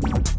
Bye.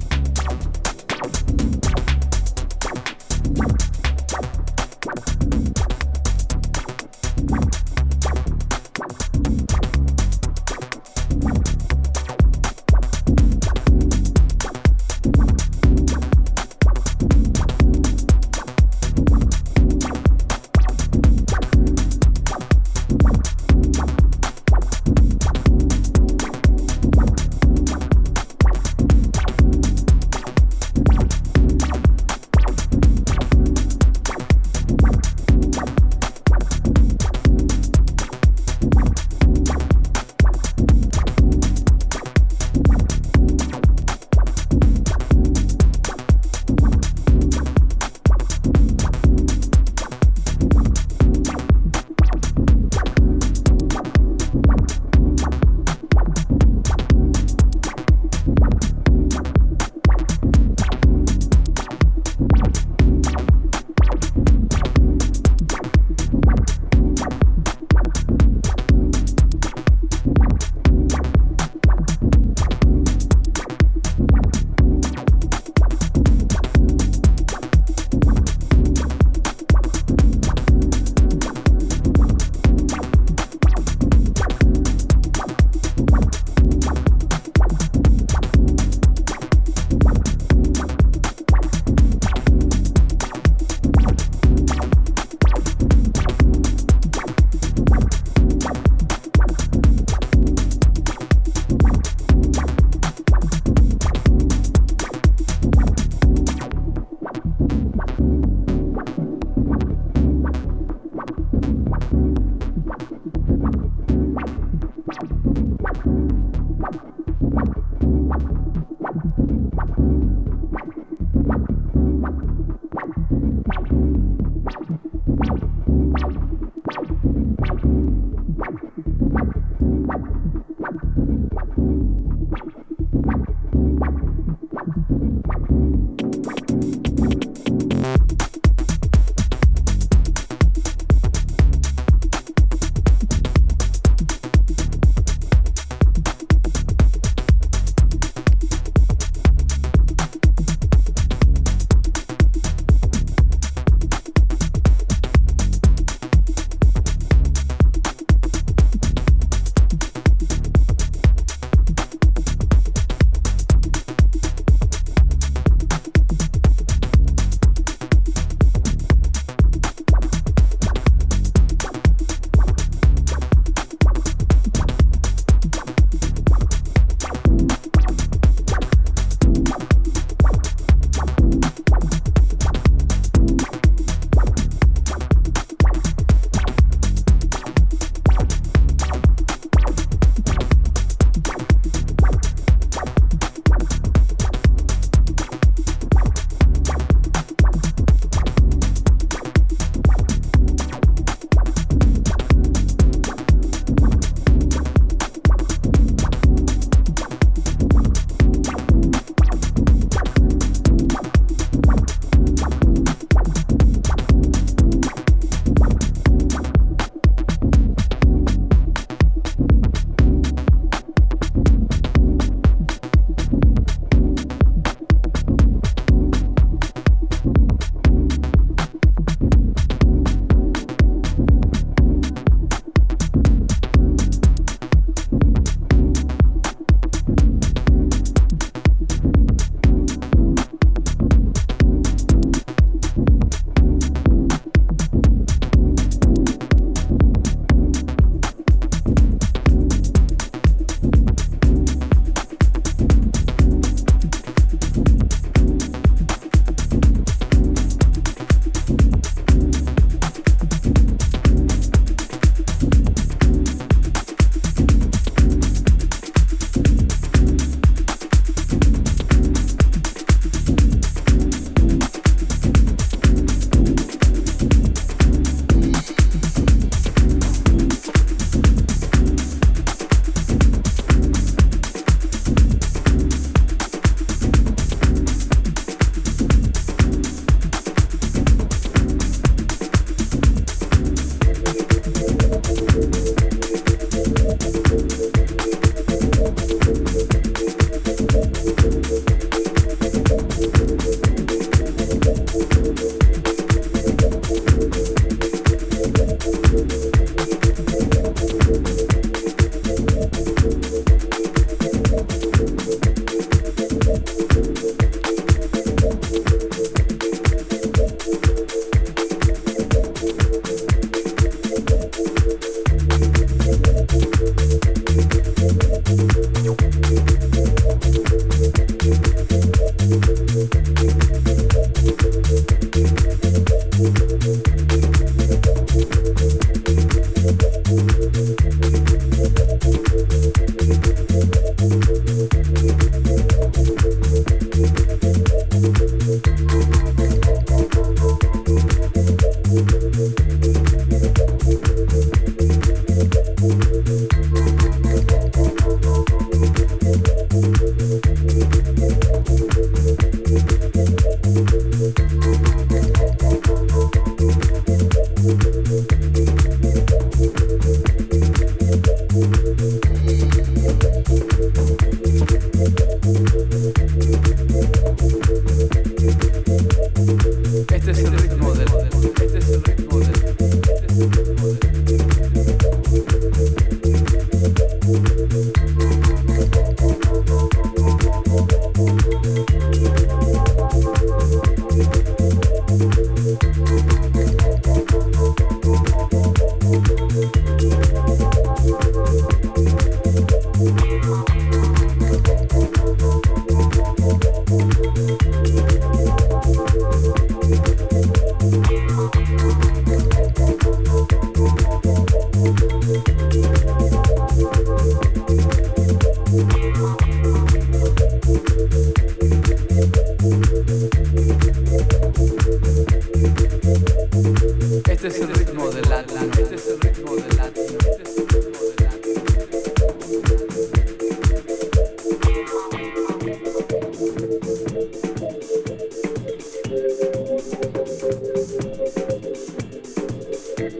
Thank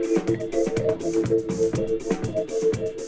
you.